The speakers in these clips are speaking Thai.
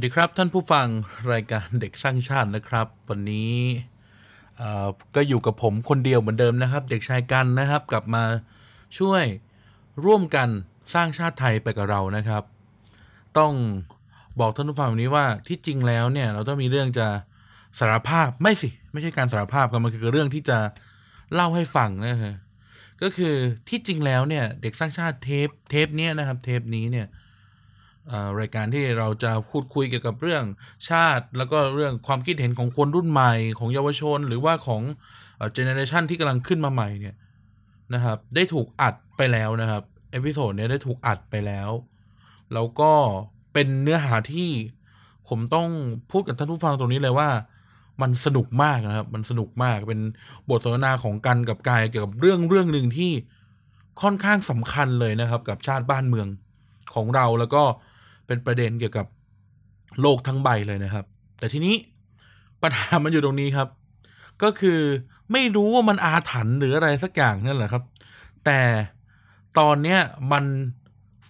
สวัสดีครับท่านผู้ฟังรายการเด็กสร้างชาตินะครับ วันนี้ก็อยู่กับผมคนเดียวเหมือนเดิมนะครับ เด็กชายกันนะครับ กลับมาช่วยร่วมกันสร้างชาติไทยไปกับเรานะครับ ต้องบอกท่านผู้ฟังแบบนี้ว่าที่จริงแล้วเนี่ยเราต้องมีเรื่องจะสารภาพไม่สิ ไม่ใช่การสารภาพครับมันคือเรื่องที่จะเล่าให้ฟังนะฮะก็คือที่จริงแล้วเนี่ยเด็กสร้างชาติเทปเทปนี้นะครับ เทปนี้เนี่ย รายการที่เราจะพูดคุยเกี่ยวกับเรื่องชาติ แล้วก็เรื่องความคิดเห็นของคนรุ่นใหม่ของเยาวชน หรือว่าของ generation ที่กำลังขึ้นมาใหม่เนี่ยนะครับ ได้ถูกอัดไปแล้วนะครับ episode เนี้ยได้ถูกอัดไปแล้ว แล้วก็เป็นเนื้อหาที่ผมต้องพูดกับท่านผู้ฟังตรงนี้เลยว่า มันสนุกมากนะครับ มันสนุกมากเป็นบทสนทนาของกันกับกายเกี่ยวกับเรื่องเรื่องหนึ่งที่ค่อนข้างสำคัญเลยนะครับ กับชาติบ้านเมืองของเราแล้วก็ เป็นประเด็นเกี่ยวกับโลกทั้งใบเลยนะครับ แต่ทีนี้ปัญหามันอยู่ตรงนี้ครับ ก็คือไม่รู้ว่ามันอาถรรพ์หรืออะไรสักอย่างนั่นแหละครับ แต่ตอนเนี้ยมัน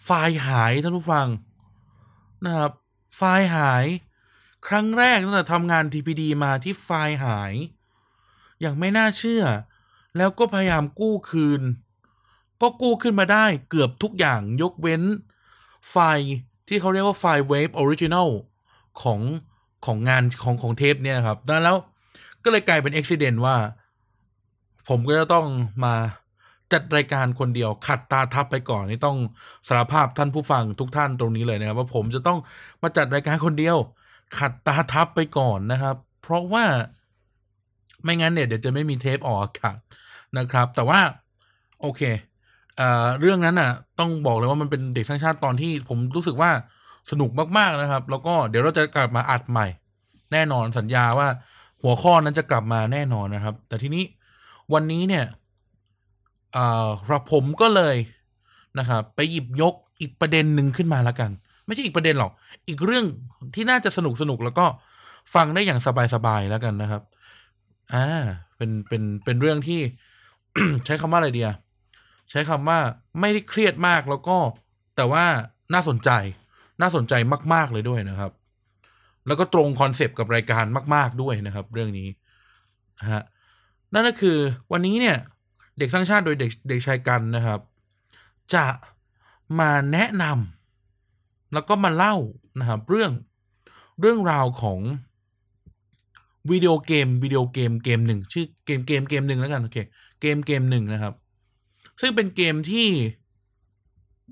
ไฟล์หายท่านผู้ฟังนะครับ ไฟล์หาย ครั้งแรกตั้งแต่ทำงาน TPD มาที่ไฟล์หาย อย่างไม่น่าเชื่อ แล้วก็พยายามกู้คืน ก็กู้ขึ้นมาได้เกือบทุกอย่างยกเว้น ไฟล์ ที่เขาเรียกว่าไฟล์ Wave Original ของของงานของของเทปเนี่ยครับดังนั้นแล้วก็เลยกลายเป็นอุบิเหตุว่า ผมก็จะต้องมาจัดรายการคนเดียวขัดตาทับไปก่อนนี่ต้องสารภาพท่านผู้ฟังทุกท่านตรงนี้เลยนะครับ ว่าผมจะต้องมาจัดรายการคนเดียว ขัดตาทับไปก่อนนะครับ เพราะว่าไม่งั้นเนี่ยเดี๋ยวจะไม่มีเทปออกอากาศนะครับ แต่ว่าโอเค เอ่อเรื่องนั้นน่ะ ต้องบอกเลยว่ามันเป็นเด็กสร้างชาติตอนที่ผมรู้สึกว่าสนุกมากๆนะครับ แล้วก็เดี๋ยวเราจะกลับมาอัดใหม่ แน่นอนสัญญาว่าหัวข้อนั้นจะกลับมาแน่นอนนะครับ แต่ทีนี้วันนี้เนี่ยเราผมก็เลยนะครับไปหยิบยกอีกประเด็นหนึ่งขึ้นมาแล้วกัน ไม่ใช่อีกประเด็นหรอก อีกเรื่องที่น่าจะสนุกสนุกแล้วก็ฟังได้อย่างสบายๆแล้วกันนะครับ อ่า เป็นเป็นเป็นเรื่องที่ ใช้คำว่าอะไรเดีย ใช้คำว่าไม่ได้เครียดมากแล้วก็แต่ว่าน่าสนใจน่าสนใจมาก ๆ เลยด้วยนะครับ แล้วก็ตรง concept กับรายการมาก ๆ ด้วยนะครับ เรื่องนี้ฮะนั่นก็คือวันนี้เนี่ยเด็กสร้างชาติโดยเด็กเด็กชายกันนะครับ จะมาแนะนำแล้วก็มาเล่านะครับเรื่องเรื่องราวของวิดีโอเกมวิดีโอเกมเกมหนึ่งชื่อเกมเกมเกมหนึ่งแล้วกันโอเคเกมเกมหนึ่งนะครับ ซึ่งเป็นเกมที่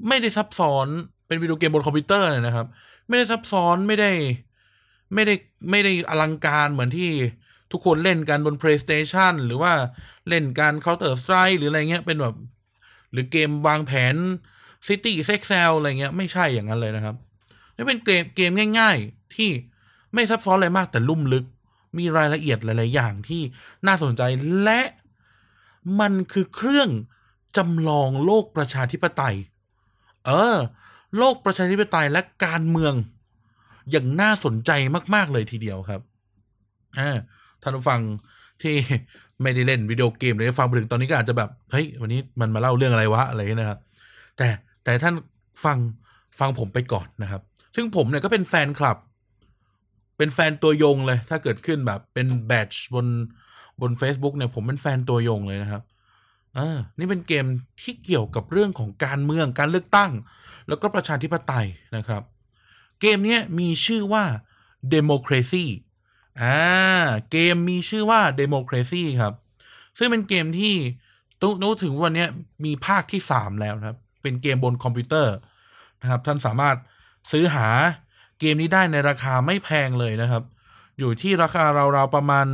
ไม่ได้ซับซ้อนเป็นวิดีโอเกมบนคอมพิวเตอร์นะครับ ไม่ได้ซับซ้อนไม่ได้ ไม่ได้ไม่ได้อลังการเหมือนที่ทุกคนเล่นกันบน PlayStation หรือว่าเล่นการ Counter Strike หรืออะไรเงี้ยเป็นแบบ หรือเกมวางแผน City s e x e l อะไรเงี้ยไม่ใช่อย่างนั้นเลยนะครับนี่เป็นเกมเกมง่าย ๆ ที่ไม่ซับซ้อนอะไรมากแต่ลุ่มลึก มีรายละเอียดหลาย ๆ อย่างที่น่าสนใจและมันคือเครื่อง จำลองโลกประชาธิปไตย เออ โลกประชาธิปไตยและการเมือง อย่างน่าสนใจมาก ๆ เลยทีเดียวครับอ่าท่านผู้ฟังที่ไม่ได้เล่นวิดีโอเกมเลยฟังไปถึงตอนนี้ก็อาจจะแบบเฮ้ยวันนี้มันมาเล่าเรื่องอะไรวะอะไรนะครับแต่แต่ท่านฟังฟังผมไปก่อนนะครับ ซึ่งผมเนี่ยก็เป็นแฟนคลับ เป็นแฟนตัวยงเลย ถ้าเกิดขึ้นแบบเป็นแบตชบนบน Facebook เนี่ยผมเป็นแฟนตัวยงเลยนะครับ เออนี่เป็นเกมที่เกี่ยวกับเรื่องของการเมืองการเลือกตั้ง แล้วก็ประชาธิปไตยนะครับ เกมนี้มีชื่อว่า Democracy อ่าเกมมีชื่อว่า Democracy ครับ ซึ่งเป็นเกมที่ตุ๊นู้ถึงวันนี้มีภาคที่ 3 แล้วครับ เป็นเกมบนคอมพิวเตอร์นะครับ ท่านสามารถซื้อหาเกมนี้ได้ในราคาไม่แพงเลยนะครับ อยู่ที่ราคาราวๆประมาณ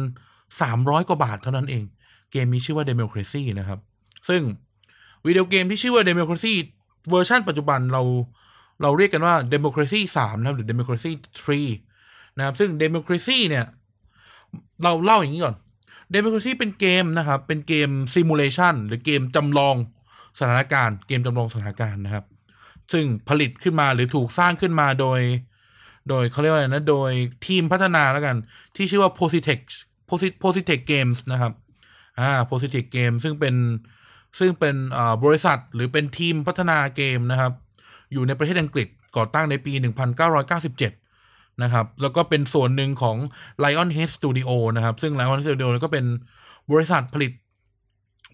300 กว่าบาทเท่านั้นเอง เกมมีชื่อว่า Democracy นะครับ ซึ่งวิดีโอเกมที่ชื่อว่า Democracy เวอร์ชันปัจจุบันเราเราเรียกกันว่า Democracy 3 นะครับ หรือ Democracy 3 นะครับ ซึ่ง Democracy เนี่ย เราเล่าอย่างนี้ก่อน Democracy เป็นเกมนะครับ เป็นเกม Simulation หรือเกมจำลองสถานการณ์ เกมจำลองสถานการณ์นะครับ ซึ่งผลิตขึ้นมาหรือถูกสร้างขึ้นมาโดย โดยเขาเรียกว่าอะไรนะ โดยทีมพัฒนาแล้วกัน ที่ชื่อว่า Positech Positech Games นะครับ อ่า Positech Games ซึ่งเป็น ซึ่งเป็นบริษัทหรือเป็นทีมพัฒนาเกมนะครับ อยู่ในประเทศอังกฤษก่อตั้งในปี 1997 นะครับ แล้วก็เป็นส่วนหนึ่งของ Lionhead Studio นะครับ ซึ่ง Lionhead Studio ก็เป็นบริษัทผลิต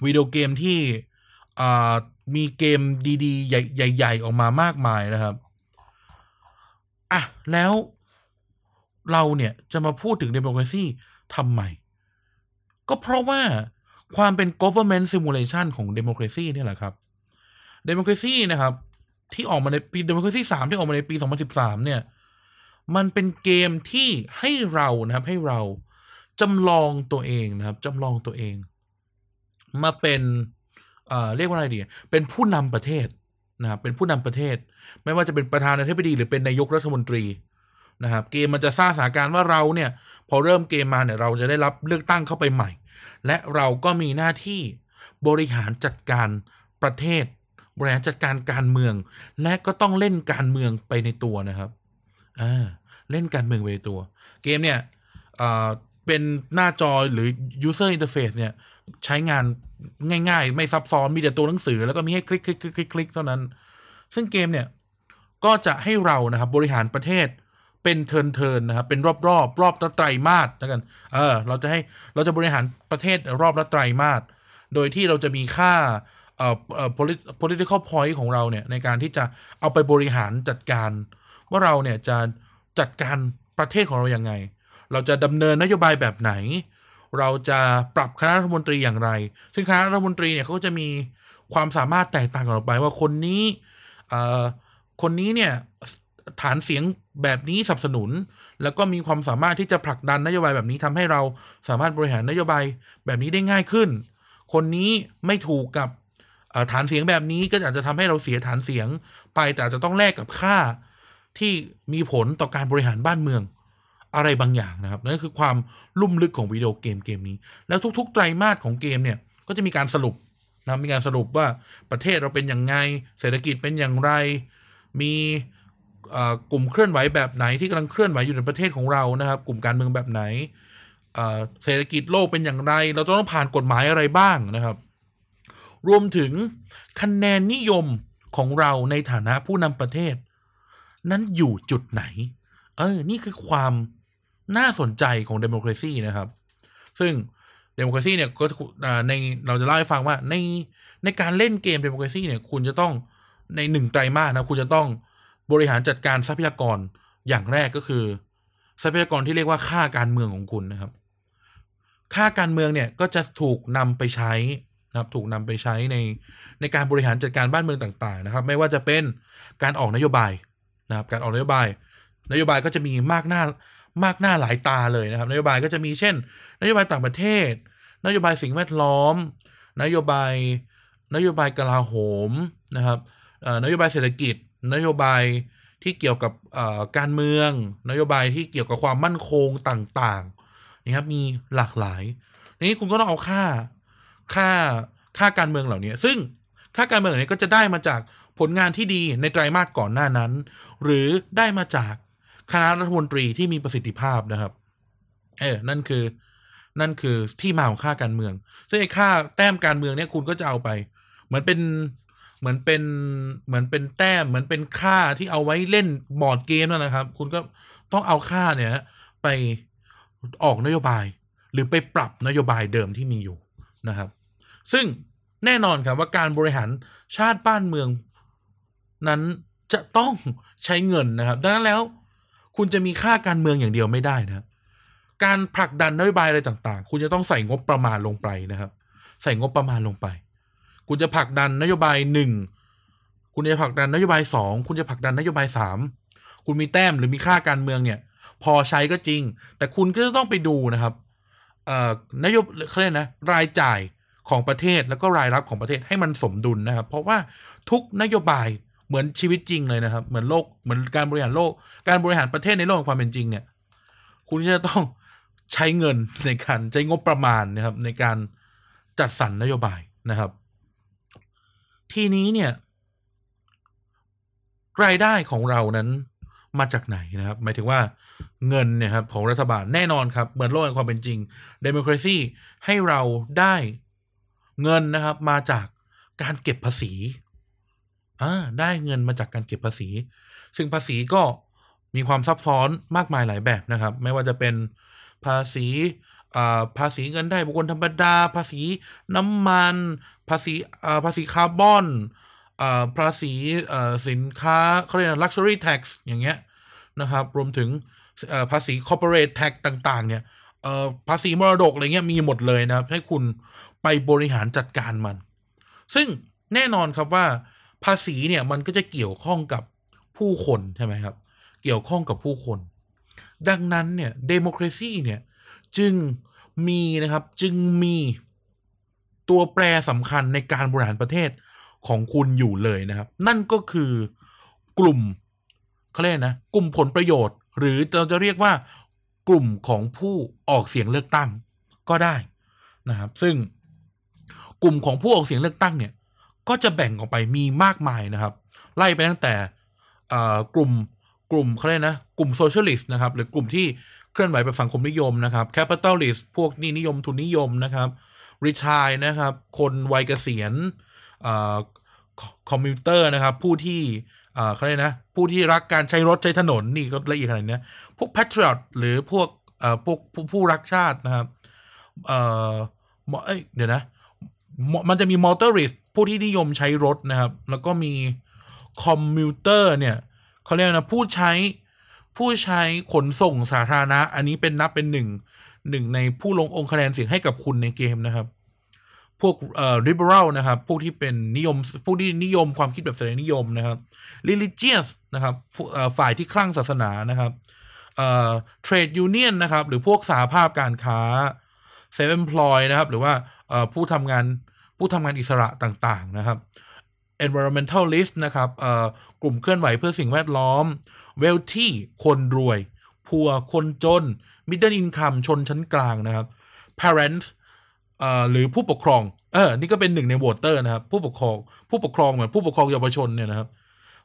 วิดีโอเกมที่มีเกมดีๆ ใหญ่ ๆ ออกมามากมายนะครับ อะ แล้วเราเนี่ยจะมาพูดถึง Democracy ทำไม ก็เพราะว่า ความเป็น government simulation ของ Democracy นี่แหละครับ Democracy นะครับ ที่ออกมาในปี Democracy 3ที่ออกมาในปี 2013 เนี่ย มันเป็นเกมที่ให้เรานะครับ ให้เราจำลองตัวเองนะครับจำลองตัวเอง มาเป็นเอ่อเรียกว่าอะไรดี เป็นผู้นำประเทศนะครับเป็นผู้นำประเทศ ไม่ว่าจะเป็นประธานาธิบดีหรือเป็นนายกรัฐมนตรีนะครับ เกมมันจะสร้างสถานการณ์ว่าเราเนี่ย พอเริ่มเกมมาเนี่ยเราจะได้รับเลือกตั้งเข้าไปใหม่ และเราก็มีหน้าที่บริหารจัดการประเทศ บริหารจัดการการเมือง และก็ต้องเล่นการเมืองไปในตัวนะครับอ่าเล่นการเมืองไปในตัว เกมเนี่ยเป็นหน้าจอหรือ user interface เนี่ยใช้งานง่าย ๆ ไม่ซับซ้อนมีแต่ตัวหนังสือ แล้วก็มีให้คลิกคลิกคลิกคลิกคลิกเท่านั้น ซึ่งเกมเนี่ยก็จะให้เรานะครับบริหารประเทศ เป็นเทินเทินนะครับเป็นรอบรอบรอบละไตรมาสแล้วกันเออเราจะให้เราจะบริหารประเทศรอบละไตรมาสโดยที่เราจะมีค่าเอ่อเอ่อ political point ของเราเนี่ยในการที่จะเอาไปบริหารจัดการ ว่าเราเนี่ยจะจัดการประเทศของเราอย่างไง เราจะดำเนินนโยบายแบบไหน เราจะปรับคณะรัฐมนตรีอย่างไร ซึ่งคณะรัฐมนตรีเนี่ยเขาก็จะมีความสามารถแตกต่างกันออกไปว่าคนนี้เอ่อคนนี้เนี่ยฐานเสียง แบบนี้สนับสนุน แล้วก็มีความสามารถที่จะผลักดันนโยบายแบบนี้ทำให้เราสามารถบริหารนโยบายแบบนี้ได้ง่ายขึ้น คนนี้ไม่ถูกกับฐานเสียงแบบนี้ก็อาจจะทำให้เราเสียฐานเสียงไปแต่จจะต้องแลกกับค่าที่มีผลต่อการบริหารบ้านเมืองอะไรบางอย่างนะครับนั่นคือความลุ่มลึกของวิดีโอเกมเกมนี้ แล้วทุก ๆ ไตรมาสของเกมเนี่ยก็จะมีการสรุปนะมีการสรุปว่าประเทศเราเป็นอยังไง เศรษฐกิจเป็นอย่างไร มี กลุ่มเคลื่อนไหวแบบไหนที่กำลังเคลื่อนไหวอยู่ในประเทศของเรานะครับ กลุ่มการเมืองแบบไหนเศรษฐกิจโลกเป็นอย่างไร เราต้องผ่านกฎหมายอะไรบ้างนะครับ รวมถึงคะแนนนิยมของเราในฐานะผู้นำประเทศ นั้นอยู่จุดไหน เออ นี่คือความน่าสนใจของ democracy นะครับ ซึ่ง Democracy เนี่ยก็ในเราจะเล่าให้ฟังว่าในในการเล่นเกม Democracy เนี่ยคุณจะต้องในหนึ่งไตรมาสนะคุณจะต้อง บริหารจัดการทรัพยากรอย่างแรกก็คือ ทรัพยากรที่เรียกว่าค่าการเมืองของคุณนะครับ ค่าการเมืองเนี่ยก็จะถูกนำไปใช้นะครับถูกนำไปใช้ในในการบริหารจัดการบ้านเมืองต่าง ๆ นะครับ ไม่ว่าจะเป็นการออกนโยบายนะครับ การออกนโยบาย นโยบายก็จะมีมากหน้ามากหน้าหลายตาเลยนะครับ นโยบายก็จะมีเช่น นโยบายต่างประเทศ นโยบายสิ่งแวดล้อม นโยบายนโยบายกลาโหมนะครับนโยบายเศรษฐกิจ นโยบายที่เกี่ยวกับการเมือง นโยบายที่เกี่ยวกับความมั่นคงต่างๆนี่ครับมีหลากหลายนี้คุณก็ต้องเอาค่าค่าค่าการเมืองเหล่านี้ ซึ่งค่าการเมืองเหล่านี้ก็จะได้มาจากผลงานที่ดีในไตรมาสก่อนหน้านั้น หรือได้มาจากคณะรัฐมนตรีที่มีประสิทธิภาพนะครับ เออนั่นคือ นั่นคือที่มาของค่าการเมือง ซึ่งไอ้ค่าแต้มการเมืองเนี่ยคุณก็จะเอาไป เหมือนเป็น เหมือนเป็นเหมือนเป็นแต้มเหมือนเป็นค่าที่เอาไว้เล่นบอร์ดเกมนั่นนะครับ คุณก็ต้องเอาค่าเนี่ยไปออกนโยบาย หรือไปปรับนโยบายเดิมที่มีอยู่นะครับ ซึ่งแน่นอนครับว่าการบริหารชาติบ้านเมือง นั้นจะต้องใช้เงินนะครับ ดังนั้นแล้วคุณจะมีค่าการเมืองอย่างเดียวไม่ได้นะการผลักดันนโยบายอะไรต่าง ๆ คุณจะต้องใส่งบประมาณลงไปนะครับ ใส่งบประมาณลงไป คุณจะผลักดันนโยบายหนึ่งคุณจะผลักดันนโยบายสองคุณจะผลักดันนโยบายสามคุณมีแต้มหรือมีค่าการเมืองเนี่ย พอใช้ก็จริง แต่คุณก็จะต้องไปดูนะครับเอ่อนโยบายเขาเรียกนะรายจ่ายของประเทศแล้วก็รายรับของประเทศให้มันสมดุลนะครับ เพราะว่าทุกนโยบายเหมือนชีวิตจริงเลยนะครับ เหมือนโลกเหมือนการบริหารโลก การบริหารประเทศในโลกของความเป็นจริงเนี่ย คุณจะต้องใช้เงินในการใช้งบประมาณนะครับ ในการจัดสรรนโยบายนะครับ ทีนี้เนี่ย รายได้ของเรานั้นมาจากไหนนะครับ หมายถึงว่าเงินเนี่ยครับของรัฐบาลแน่นอนครับ เหมือนโลกแห่งความเป็นจริงเดโมคราซีให้เราได้เงินนะครับ มาจากการเก็บภาษีอ่าได้เงินมาจากการเก็บภาษี ซึ่งภาษีก็มีความซับซ้อนมากมายหลายแบบนะครับ ไม่ว่าจะเป็นภาษี ภาษีเงินได้บุคคลธรรมดา ภาษีน้ำมัน ภาษีภาษีคาร์บอนภาษีสินค้าเขาเรียก luxury tax อย่างเงี้ยนะครับ รวมถึงภาษี corporate tax ต่างๆ เนี่ยภาษีมรดกอะไรเงี้ยมีหมดเลยนะครับ ให้คุณไปบริหารจัดการมัน ซึ่งแน่นอนครับว่าภาษีเนี่ยมันก็จะเกี่ยวข้องกับผู้คนใช่ไหมครับ เกี่ยวข้องกับผู้คน ดังนั้นเนี่ยเดโมคราซีเนี่ย จึงมีนะครับจึงมีตัวแปรสำคัญในการบริหารประเทศของคุณอยู่เลยนะครับ นั่นก็คือกลุ่มเขาเรียกนะ กลุ่มผลประโยชน์ หรือเราจะเรียกว่ากลุ่มของผู้ออกเสียงเลือกตั้งก็ได้นะครับ ซึ่งกลุ่มของผู้ออกเสียงเลือกตั้งเนี่ย ก็จะแบ่งออกไปมีมากมายนะครับ ไล่ไปตั้งแต่กลุ่มกลุ่มเขาเรียกนะ กลุ่ม socialist นะครับ หรือกลุ่มที่ เคลื่อนไหวแบบสังคมนิยมนะครับ capitalist พวกนี้นิยมทุนนิยมนะครับริชายนะครับ คนวัยเกษียณ commuter นะครับ ผู้ที่เขาเรียกนะ ผู้ที่รักการใช้รถใช้ถนนนี่ก็ละเอียดขนาดนี้พวก patriot หรือพวกพวกผู้ผู้รักชาตินะครับเออเอ้ยเดี๋ยวนะ มันจะมีมอเตอร์ริสผู้ที่นิยมใช้รถนะครับ แล้วก็มีคอมพิวเตอร์เนี่ยเขาเรียกนะ ผู้ใช้ ผู้ใช้ขนส่งสาธารณะ อันนี้เป็นนับเป็นหนึ่งหนึ่งในผู้ลงองค์คะแนนเสียงให้กับคุณในเกมนะครับ พวกเอ่อ liberal นะครับ พวกที่เป็นนิยมพวกที่นิยมความคิดแบบเสรีนิยมนะครับ religious นะครับฝ่ายที่คลั่งศาสนานะครับเอ่อ trade union นะครับ หรือพวกสาภาพการค้า self employ นะครับ หรือว่าเอ่อผู้ทำงานผู้ทำงานอิสระต่างๆนะครับ environmentalist นะครับเอ่อกลุ่มเคลื่อนไหวเพื่อสิ่งแวดล้อม wealthy คนรวย พัวคนจน middle income ชนชั้นกลางนะครับ parents เอ่อหรือผู้ปกครองเออนี่ก็เป็นหนึ่งในโหวตเตอร์นะครับ ผู้ปกครองผู้ปกครองเหมือนผู้ปกครองเยาวชนเนี่ยนะครับ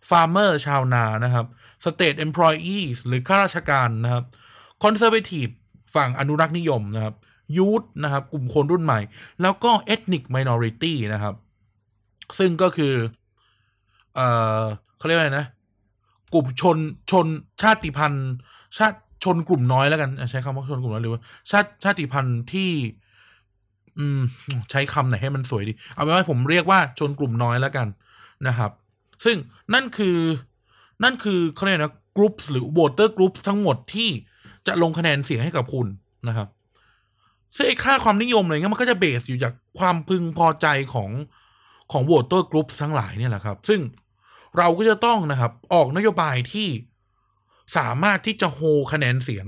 farmer ชาวนานะครับ state employees หรือข้าราชการนะครับ conservative ฝั่งอนุรักษ์นิยมนะครับ youth นะครับ กลุ่มคนรุ่นใหม่ แล้วก็ ethnic minority นะครับ ซึ่งก็คือ เอ่อเขาเรียกว่าอะไรนะ กลุ่มชนชนชาติพันธุ์ชาติชนกลุ่มน้อยแล้วกันใช้คำว่าชนกลุ่มน้อยหรือว่าชาติชาติพันธุ์ที่ อืม ใช้คำไหนให้มันสวยดี เอาเป็นว่าผมเรียกว่าชนกลุ่มน้อยแล้วกันนะครับ ซึ่งนั่นคือ นั่นคือเขาเรียกนะกรุ๊ปหรือ voter group ทั้งหมดที่จะลงคะแนนเสียงให้กับคุณนะครับซึ่งไอ้ค่าความนิยมอะไรเงี้ยมันก็จะ base อยู่จากความพึงพอใจของของ voter group ทั้งหลายเนี่ยแหละครับ ซึ่ง เราก็จะต้องนะครับ ออกนโยบายที่สามารถที่จะโฮคะแนนเสียง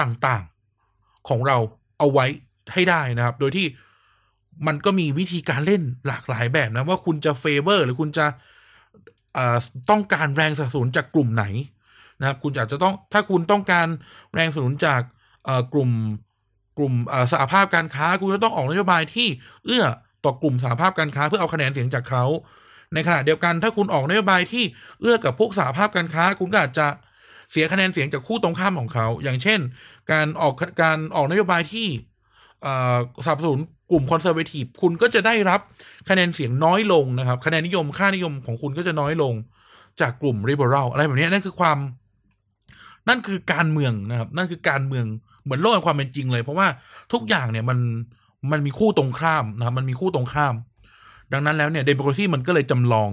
ต่างๆของเราเอาไว้ให้ได้นะครับ โดยที่มันก็มีวิธีการเล่นหลากหลายแบบนะ ว่าคุณจะเฟเวอร์หรือคุณจะต้องการแรงสนับสนุนจากกลุ่มไหนนะครับ คุณอาจจะต้องถ้าคุณต้องการแรงสนับสนุนจากกลุ่มกลุ่มสหภาพการค้า คุณจะต้องออกนโยบายที่เอื้อต่อกลุ่มสหภาพการค้าเพื่อเอาคะแนนเสียงจากเขา ในขณะเดียวกันถ้าคุณออกนโยบายที่เอื้อกับพวกสหภาพการค้า คุณก็อาจจะเสียคะแนนเสียงจากคู่ตรงข้ามของเขา อย่างเช่น การออกการออกนโยบายที่สนับสนุนกลุ่มคอนเซอร์เวทีฟคุณก็จะได้รับคะแนนเสียงน้อยลงนะครับ คะแนนนิยมค่านิยมของคุณก็จะน้อยลงจากกลุ่มริเบอรัลอะไรแบบนี้นั่นคือความ นั่นคือการเมืองนะครับ นั่นคือการเมืองเหมือนโลกแห่งความเป็นจริงเลย เพราะว่าทุกอย่างเนี่ยมันมันมีคู่ตรงข้ามนะครับมันมีคู่ตรงข้าม ดังนั้นแล้วเนี่ย Democracy มันก็เลยจำลอง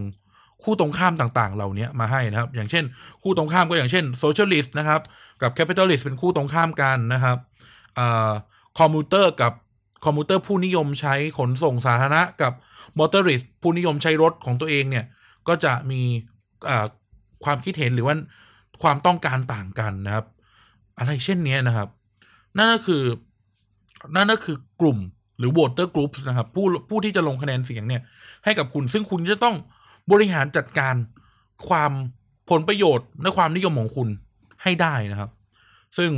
คู่ตรงข้ามต่างๆ เหล่านี้มาให้นะครับ อย่างเช่น คู่ตรงข้ามก็อย่างเช่น socialist นะครับกับ capitalist เป็นคู่ตรงข้ามกันนะครับ commuter กับ commuter ผู้นิยมใช้ขนส่งสาธารณะกับ motorist ผู้นิยมใช้รถของตัวเองเนี่ย ก็จะมีความคิดเห็นหรือว่าความต้องการต่างกันนะครับ อะไรเช่นนี้นะครับ นั่นก็คือ นั่นก็คือกลุ่ม หรือ voter group นะครับ ผู้ผู้ที่จะลงคะแนนเสียงเนี่ย ให้กับคุณ ซึ่งคุณจะต้องบริหารจัดการความผลประโยชน์และความนิยมของคุณให้ได้นะครับ ซึ่ง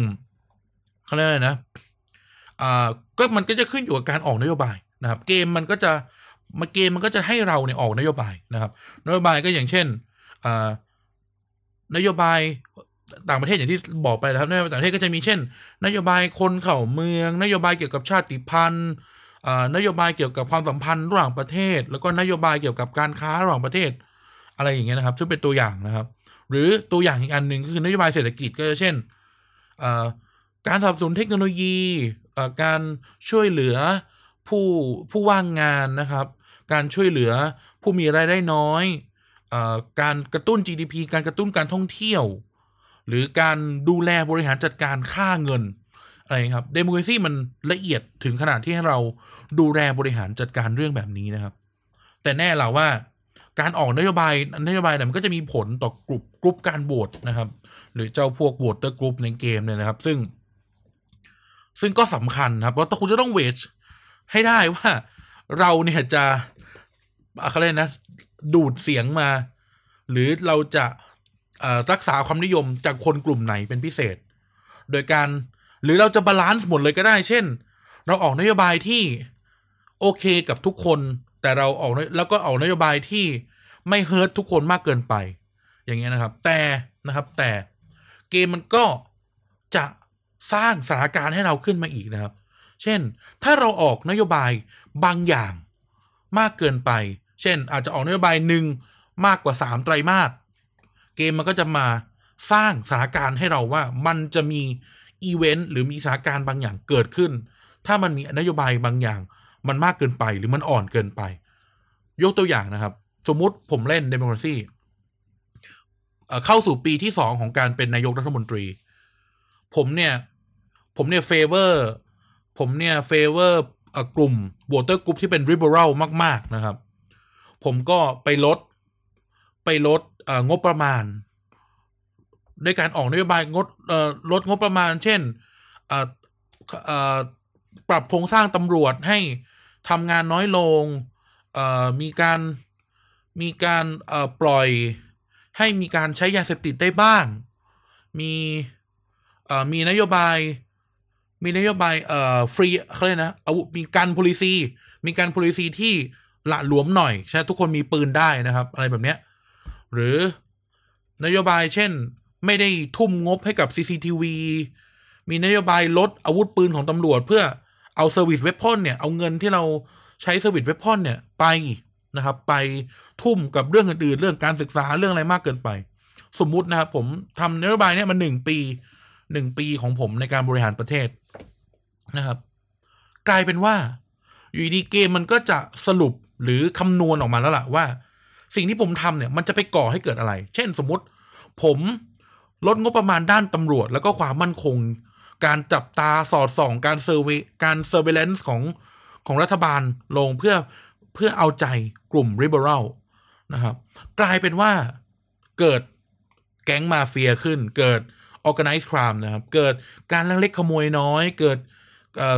เขาเรียกอะไรนะอ่าก็มันก็จะขึ้นอยู่กับการออกนโยบายนะครับ เกมมันก็จะมาเกมมันก็จะให้เราเนี่ยออกนโยบายนะครับ นโยบายก็อย่างเช่นอ่านโยบาย ต่างประเทศอย่างที่บอกไปนะครับในต่างประเทศก็จะมีเช่น นโยบายคนเข่าเมือง นโยบายเกี่ยวกับชาติพันธุ์นโยบายเกี่ยวกับความสัมพันธ์ระหว่างประเทศ แล้วก็นโยบายเกี่ยวกับการค้าระหว่างประเทศ อะไรอย่างเงี้ยนะครับ ซึ่งเป็นตัวอย่างนะครับ หรือตัวอย่างอีกอันหนึ่งก็คือนโยบายเศรษฐกิจก็จะเช่นการสนับสนุนเทคโนโลยีการช่วยเหลือผู้ผู้ว่างงานนะครับ การช่วยเหลือผู้มีรายได้น้อยอการกระตุ้น GDP การกระตุ้นการท่องเที่ยว หรือการดูแลบริหารจัดการค่าเงินอะไรครับ Democracy มันละเอียดถึงขนาดที่ให้เราดูแลบริหารจัดการเรื่องแบบนี้นะครับ แต่แน่เราว่าการออกนโยบายนโยบายเนี่ยมันก็จะมีผลต่อกลุ่มกลุ่มการโหวตนะครับ หรือเจ้าพวก voter กลุ่มในเกมเนี่ยนะครับ ซึ่ง ซึ่งก็สำคัญครับเพราคุณจะต้องเวชให้ได้ว่าเราเนี่ยจะอะไรนะ ดูดเสียงมา หรือเราจะ รักษาความนิยมจากคนกลุ่มไหนเป็นพิเศษ โดยการหรือเราจะ balance หมดเลยก็ได้ เช่น เราออกนโยบายที่โอเคกับทุกคน แต่เราออกแล้วก็ออกนโยบายที่ไม่ hurt ทุกคนมากเกินไป อย่างเงี้ยนะครับ แต่นะครับ แต่เกมมันก็จะสร้างสถานการณ์ให้เราขึ้นมาอีกนะครับ เช่น ถ้าเราออกนโยบายบางอย่างมากเกินไป เช่น อาจจะออกนโยบายหนึ่งมากกว่าสามไตรมาส เกมมันก็จะมาสร้างสถานการณ์ให้เราว่ามันจะมีอีเวนต์หรือมีสถานการณ์บางอย่างเกิดขึ้น ถ้ามันมีนโยบายบางอย่าง มันมากเกินไปหรือมันอ่อนเกินไป ยกตัวอย่างนะครับ สมมุติผมเล่น Democracy เข้าสู่ปีที่สองของการเป็นนายกรัฐมนตรี ผมเนี่ย ผมเนี่ย favor ผมเนี่ย favor กลุ่ม voter กลุ่มที่เป็น liberal มาก ๆ นะครับ ผมก็ไปลด ไปลด งบประมาณด้วยการออกนโยบายงดลดงบประมาณ เช่นปรับโครงสร้างตำรวจให้ทำงานน้อยลงมีการมีการปล่อยให้มีการใช้ยาเสพติดได้บ้าง มีมีนโยบาย มีนโยบายเอ่อฟรีเขาเรียกนะอามีการ policy มีการ policy ที่ละหลวมหน่อย ใช่ทุกคนมีปืนได้นะครับ อะไรแบบเนี้ย หรือนโยบายเช่น ไม่ได้ทุ่มงบให้กับ CCTV มีนโยบายลดอาวุธปืนของตำรวจ เพื่อเอา service weapon เนี่ย เอาเงินที่เราใช้ service weapon เนี่ยไปนะครับ ไปทุ่มกับเรื่องอื่นๆเรื่องการศึกษาเรื่องอะไรมากเกินไป สมมุตินะครับผมทำนโยบายเนี่ยมาหนึ่งปีหนึ่งปีของผมในการบริหารประเทศนะครับ กลายเป็นว่าอยู่ดีเกมมันก็จะสรุปหรือคำนวณออกมาแล้วล่ะว่า สิ่งที่ผมทำเนี่ยมันจะไปก่อให้เกิดอะไร เช่นสมมติ ผมลดงบประมาณด้านตำรวจ แล้วก็ความมั่นคง การจับตาสอดส่อง การ surve- การ surveillance ของของรัฐบาลลงเพื่อเพื่อเอาใจกลุ่ม liberal นะครับ กลายเป็นว่าเกิดแก๊งมาเฟียขึ้น เกิด organized crime นะครับ เกิดการลักเล็กขโมยน้อย เกิด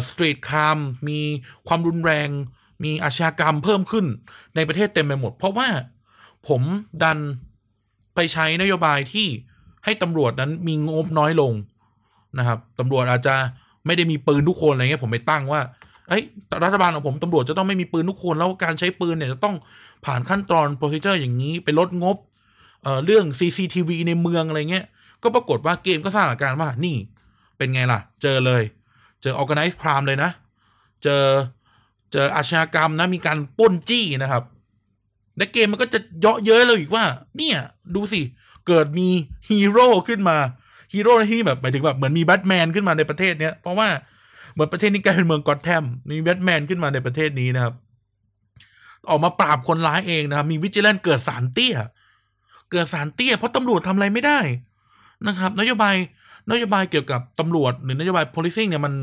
street crime มีความรุนแรง มีอาชญากรรมเพิ่มขึ้นในประเทศเต็มไปหมด เพราะว่า ผมดันไปใช้นโยบายที่ให้ตำรวจนั้นมีงบน้อยลงนะครับตำรวจอาจจะไม่ได้มีปืนทุกคนอะไรเงี้ยผมไปตั้งว่าเอ้ยรัฐบาลของผมตำรวจจะต้องไม่มีปืนทุกคนแล้วการใช้ปืนเนี่ยจะต้องผ่านขั้นตอนโปรซิเจอร์อย่างนี้ไปลดงบเอ่อเรื่อง CCTV ในเมืองอะไรเงี้ยก็ปรากฏว่าเกมก็สร้างอาการว่านี่เป็นไงล่ะ เจอเลย เจอ organized crime เลยนะ เจอเจออาชญากรรมนะมีการป้นจี้นะครับ และเกมมันก็จะเยาะเย้ยเราอีกว่า เนี่ย ดูสิ เกิดมีฮีโร่ขึ้นมาฮีโร่ในที่แบบหมายถึงแบบเหมือนมีแบทแมนขึ้นมาในประเทศเนี้ยเพราะว่าเหมือนประเทศนี้กลายเป็นเมืองกอตแทมมีแบทแมนขึ้นมาในประเทศนี้นะครับ ออกมาปราบคนร้ายเองนะครับ มีวิจิเลนเกิดสารเตี้ย เกิดศาลเตี้ย เพราะตำรวจทำอะไรไม่ได้นะครับ นโยบายนโยบายเกี่ยวกับตำรวจหรือนโยบาย policing เนี่ยมัน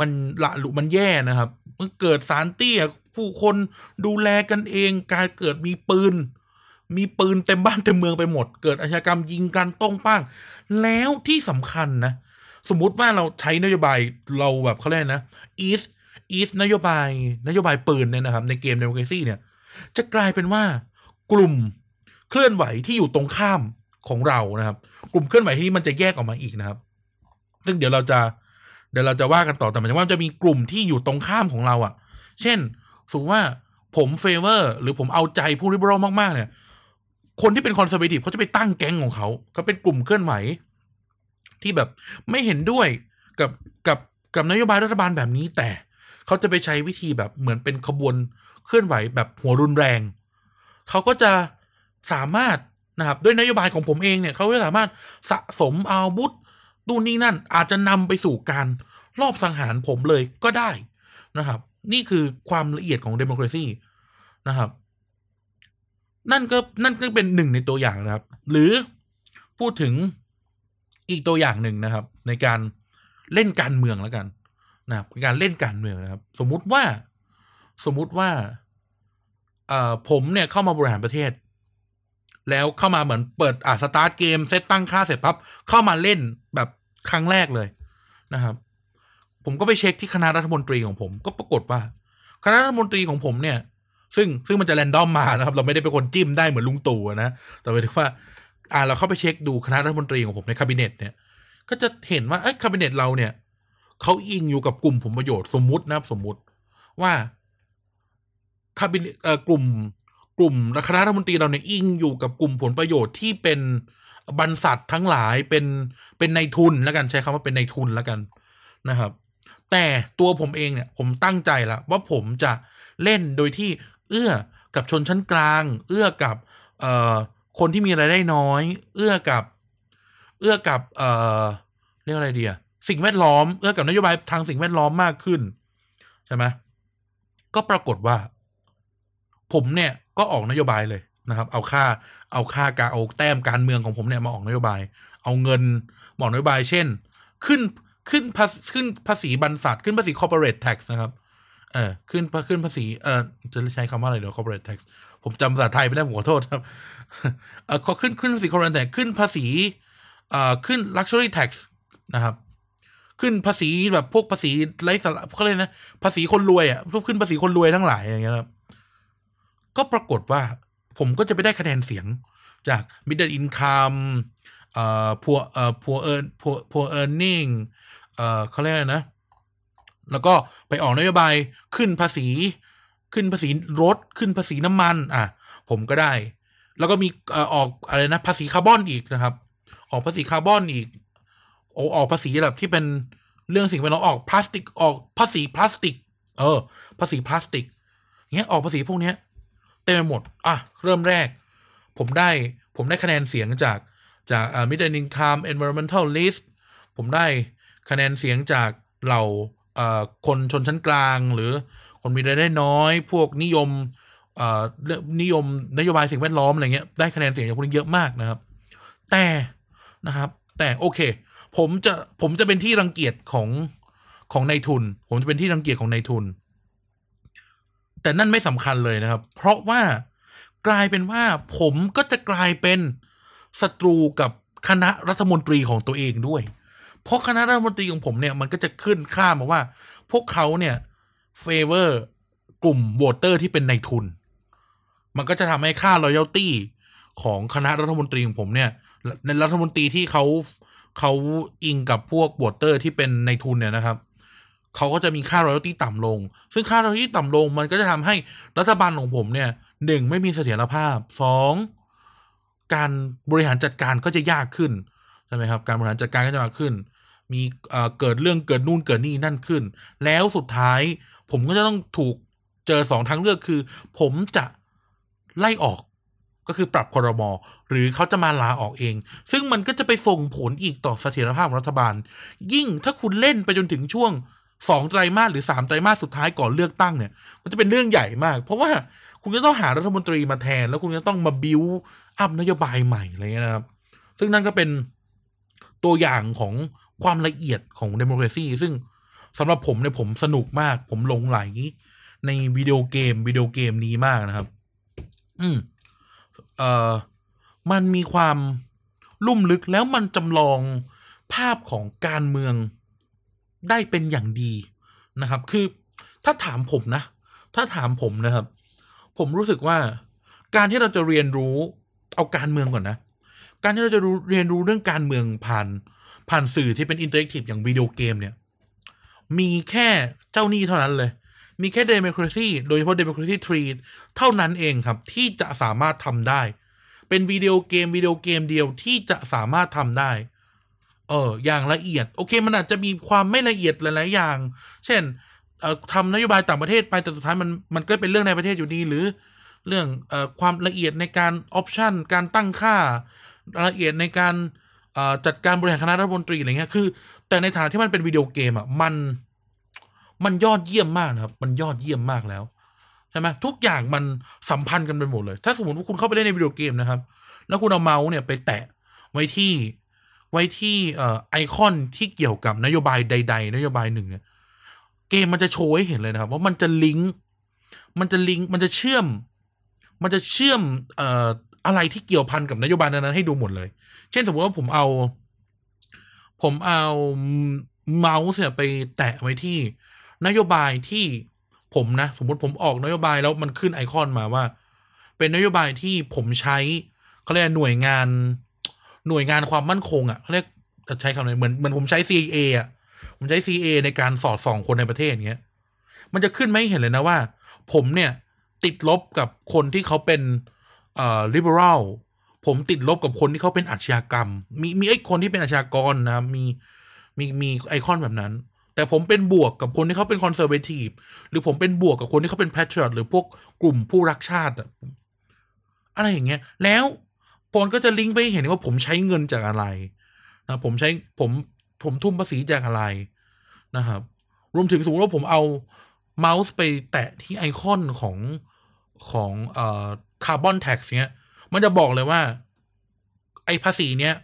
มันละหลวมันแย่นะครับมันเกิดศาลเตี้ย ผู้คนดูแลกันเอง การเกิดมีปืน มีปืนเต็มบ้านเต็มเมืองไปหมด เกิดอาชญากรรมยิงกันต้งป้าง แล้วที่สำคัญนะ สมมุติว่าเราใช้นโยบายเราแบบเขาเรียกนะ ease ease นโยบายนโยบายปืนเนี่ยนะครับ ในเกม Democracy เนี่ย จะกลายเป็นว่ากลุ่มเคลื่อนไหวที่อยู่ตรงข้ามของเรานะครับ กลุ่มเคลื่อนไหวที่มันจะแยกออกมาอีกนะครับ ซึ่งเดี๋ยวเราจะเดี๋ยวเราจะว่ากันต่อแต่หมายถึงว่าจะมีกลุ่มที่อยู่ตรงข้ามของเราอะ่ะ เช่น สมมติว่าผม favor หรือผมเอาใจผู้ liberal มากๆเนี่ย คนที่เป็น conservative เขาจะไปตั้งแก๊งของเขาเขาเป็นกลุ่มเคลื่อนไหว ที่แบบไม่เห็นด้วยกับกับกับนโยบายรัฐบาลแบบนี้ แต่เขาจะไปใช้วิธีแบบเหมือนเป็นขบวนเคลื่อนไหวแบบหัวรุนแรง เขาก็จะสามารถนะครับด้วยนโยบายของผมเองเนี่ยเขาจะสามารถสะสมอาวุธดูนนี่นั่นอาจจะนำไปสู่การรอบสังหารผมเลยก็ได้นะครับ นี่คือความละเอียดของเดโมคราซีนะครับ นั่นก็นั่นก็เป็นหนึ่งในตัวอย่างนะครับ หรือพูดถึงอีกตัวอย่างหนึ่งนะครับ ในการเล่นการเมืองแล้วกัน นะครับการเล่นการเมืองนะครับ สมมุติว่าสมมุติว่าเอ่อผมเนี่ยเข้ามาบริหารประเทศ แล้วเข้ามาเหมือนเปิดอ่าสตาร์ทเกมเซตตั้งค่าเสร็จปั๊บเข้ามาเล่นแบบครั้งแรกเลยนะครับ ผมก็ไปเช็คที่คณะรัฐมนตรีของผม ก็ปรากฏว่า คณะรัฐมนตรีของผมเนี่ย ซึ่งซึ่งมันจะ random มานะครับ เราไม่ได้เป็นคนจิ้มได้เหมือนลุงตู่นะแต่หมายถึงว่า อ่าเราเข้าไปเช็คดูคณะรัฐมนตรีของผมในคาบิเนตเนี่ย ก็จะเห็นว่าไอ้คาบิเนตเราเนี่ยเขาอิงอยู่กับกลุ่มผลประโยชน์สมมุตินะครับสมมุติว่าคาบิเนตเอ่อกลุ่มกลุ่มคณะรัฐมนตรีเราเนี่ยอิงอยู่กับกลุ่มผลประโยชน์ที่เป็นบรรษัททั้งหลายเป็นเป็นในทุนแล้วกันใช้คำว่าเป็นในทุนแล้วกันนะครับ แต่ตัวผมเองเนี่ยผมตั้งใจล้วว่าผมจะเล่นโดยที่เอื้อกับชนชั้นกลาง เอื้อกับเอ่อคนที่มีรายได้น้อย เอื้อกับ เอื้อกับเอ่อเรียกอะไรเดีอะสิ่งแวดล้อมเอื้อกับนโยบายทางสิ่งแวดล้อมมากขึ้นใช่ไหมก็ปรากฏว่า ผมเนี่ยก็ออกนโยบายเลยนะครับ เอาค่าเอาค่าการเอาแต้มการเมืองของผมเนี่ยมาออกนโยบาย เอาเงินมออกนโยบาย เช่น ขึ้น ขึ้นภาษีขึ้นภาษีบรรษัทขึ้นภาษี corporate tax นะครับเออขึ้นขึ้นภาษีเออจะใช้คำว่าอะไรเดี๋ยว corporate tax ผมจำภาษาไทยไม่ได้ผมขอโทษครับเออขึ้นขึ้นภาษี corporate tax ขึ้นภาษีเอ่อขึ้น luxury tax นะครับ ขึ้นภาษีแบบพวกภาษีไร้สาระเขาเรียกนะภาษีคนรวยอะพวกขึ้นภาษีคนรวยทั้งหลายอย่างเงี้ยครับ ก็ปรากฏว่าผมก็จะไปได้คะแนนเสียงจาก middle income เอ่อ poor เอ่อ poor earn poor poor earning เอ่อเขาเรียกอะไรนะ แล้วก็ไปออกนโยบายขึ้นภาษี ขึ้นภาษีรถขึ้นภาษีน้ำมัน อะ ผมก็ได้ แล้วก็มีเอ่อออกอะไรนะ ภาษีคาร์บอนอีกนะครับ ออกภาษีคาร์บอนอีกโอออกภาษีแบบที่เป็นเรื่องสิ่งแวดล้อมออกพลาสติกออกภาษีพลาสติก เออ ภาษีพลาสติกเงี้ยออกภาษีพวกเนี้ยเต็มไปหมด อะ เริ่มแรก ผมได้ ผมได้คะแนนเสียงจาก จากอ่า middle income environmental list ผมได้คะแนนเสียงจากเหล่าคนชนชั้นกลาง หรือคนมีรายได้น้อย พวกนิยมเอ่อเรื่องนิยมนโยบายสิ่งแวดล้อมอะไรเงี้ยได้คะแนนเสียงจากพวกนี้เยอะมากนะครับ แต่นะครับ แต่โอเค ผมจะผมจะเป็นที่รังเกียจของของนายทุน ผมจะเป็นที่รังเกียจของนายทุน แต่นั่นไม่สำคัญเลยนะครับ เพราะว่ากลายเป็นว่าผมก็จะกลายเป็น ศัตรูกับคณะรัฐมนตรีของตัวเองด้วย เพราะคณะรัฐมนตรีของผมเนี่ยมันก็จะขึ้นค่ามาว่า พวกเขาเนี่ย favor กลุ่ม voter ที่เป็นนายทุน มันก็จะทำให้ค่า loyalty ของคณะรัฐมนตรีของผมเนี่ยในรัฐมนตรีที่เขาเขาอิงกับพวก voter ที่เป็นนายทุนเนี่ยนะครับเขาก็จะมีค่า loyalty ต่ำลง ซึ่งค่า royalty ต่ำลง มันก็จะทำให้รัฐบาลของผมเนี่ยหนึ่งไม่มีเสถียรภาพสอง การบริหารจัดการก็จะยากขึ้นใช่ไหมครับการบริหารจัดการก็จะยากขึ้น มีเอ่อเกิดเรื่องเกิดนู่นเกิดนี่นั่นขึ้น แล้วสุดท้ายผมก็จะต้องถูกเจอสองทางเลือกคือ ผมจะไล่ออกก็คือปรับคอรมอหรือเขาจะมาลาออกเอง ซึ่งมันก็จะไปส่งผลอีกต่อเสถียรภาพของรัฐบาล ยิ่งถ้าคุณเล่นไปจนถึงช่วงสองไตรมาสหรือสามไตรมาสสุดท้ายก่อนเลือกตั้งเนี่ย มันจะเป็นเรื่องใหญ่มาก เพราะว่า คุณจะต้องหารัฐมนตรีมาแทน แล้วคุณจะต้องมาบิวอัพนโยบายใหม่อะไรเงี้ยนะครับ ซึ่งนั่นก็เป็นตัวอย่างของความละเอียดของ Democracy ซึ่งสำหรับผมเนี่ยผมสนุกมาก ผมหลงใหลในวิดีโอเกมวิดีโอเกมนี้มากนะครับ อืมเอ่อมันมีความลุ่มลึกแล้วมันจำลองภาพของการเมืองได้เป็นอย่างดีนะครับ คือถ้าถามผมนะ ถ้าถามผมนะครับ ผมรู้สึกว่า การที่เราจะเรียนรู้เอาการเมืองก่อนนะ การที่เราจะรู้เรียนรู้เรื่องการเมืองผ่าน ผ่านสื่อที่เป็น interactive อย่างวิดีโอเกมเนี่ย มีแค่เจ้านี้เท่านั้นเลย มีแค่ Democracy โดยเฉพาะ Democracy 3 เท่านั้นเองครับที่จะสามารถทำได้ เป็นวิดีโอเกมวิดีโอเกมเดียวที่จะสามารถทำได้เอออย่างละเอียด โอเค มันอาจจะมีความไม่ละเอียดหลาย ๆ อย่าง เช่น เอ่อทำนโยบายต่างประเทศไปแต่สุดท้ายมันมันก็เป็นเรื่องในประเทศอยู่ดี หรือเรื่องเอ่อความละเอียดในการออปชันการตั้งค่าละเอียดในการเอ่อจัดการบริหารคณะรัฐมนตรีอะไรเงี้ยคือ แต่ในฐานะที่มันเป็นวิดีโอเกมอะมันมันยอดเยี่ยมมากนะครับ มันยอดเยี่ยมมากแล้วใช่ไหมทุกอย่างมันสัมพันธ์กันไปหมดเลย ถ้าสมมติว่าคุณเข้าไปเล่นในวิดีโอเกมนะครับ แล้วคุณเอาเมาส์เนี่ยไปแตะไว้ที่ไว้ที่เอ่อไอคอนที่เกี่ยวกับนโยบายใด ๆ นโยบายหนึ่งเนี่ย เกมมันจะโชว์ให้เห็นเลยนะครับ ว่ามันจะลิงก์มันจะลิงก์มันจะเชื่อม มันจะเชื่อมเอ่ออะไรที่เกี่ยวพันกับนโยบายนั้นๆให้ดูหมดเลย เช่นสมมติว่าผมเอา ผมเอาเมาส์เนี่ยไปแตะไว้ที่นโยบายที่ผมนะ สมมติผมออกนโยบายแล้วมันขึ้นไอคอนมาว่า เป็นนโยบายที่ผมใช้เขาเรียกหน่วยงาน หน่วยงานความมั่นคงอะ่ะเขาเรียกจะใช้คำไหนเหมือนเหมือนผมใช้ CIA อะ ผมใช้ CA ในการสอดส่องคนในประเทศอย่างเงี้ย มันจะขึ้นไม่เห็นเลยนะว่า ผมเนี่ย ติดลบกับคนที่เขาเป็นเอ่อ liberal ผมติดลบกับคนที่เขาเป็นอาชญากรรม มีมีไอ้คนที่เป็นอาชญากรนะมีมีมีไอคอนแบบนั้น แต่ผมเป็นบวกกับคนที่เขาเป็น conservative หรือผมเป็นบวกกับคนที่เขาเป็น patriot หรือพวกกลุ่มผู้รักชาติอะอะไรอย่างเงี้ย แล้วผลก็จะลิงก์ไปเห็นว่าผมใช้เงินจากอะไรนะผมใช้ผม ผมทุ่มภาษีจากอะไรนะครับ รวมถึงสมมติว่าผมเอาเมาส์ไปแตะที่ไอคอนของของเอ่อคาร์บอนแท็กเนี้ย มันจะบอกเลยว่า ไอภาษีเนี้ย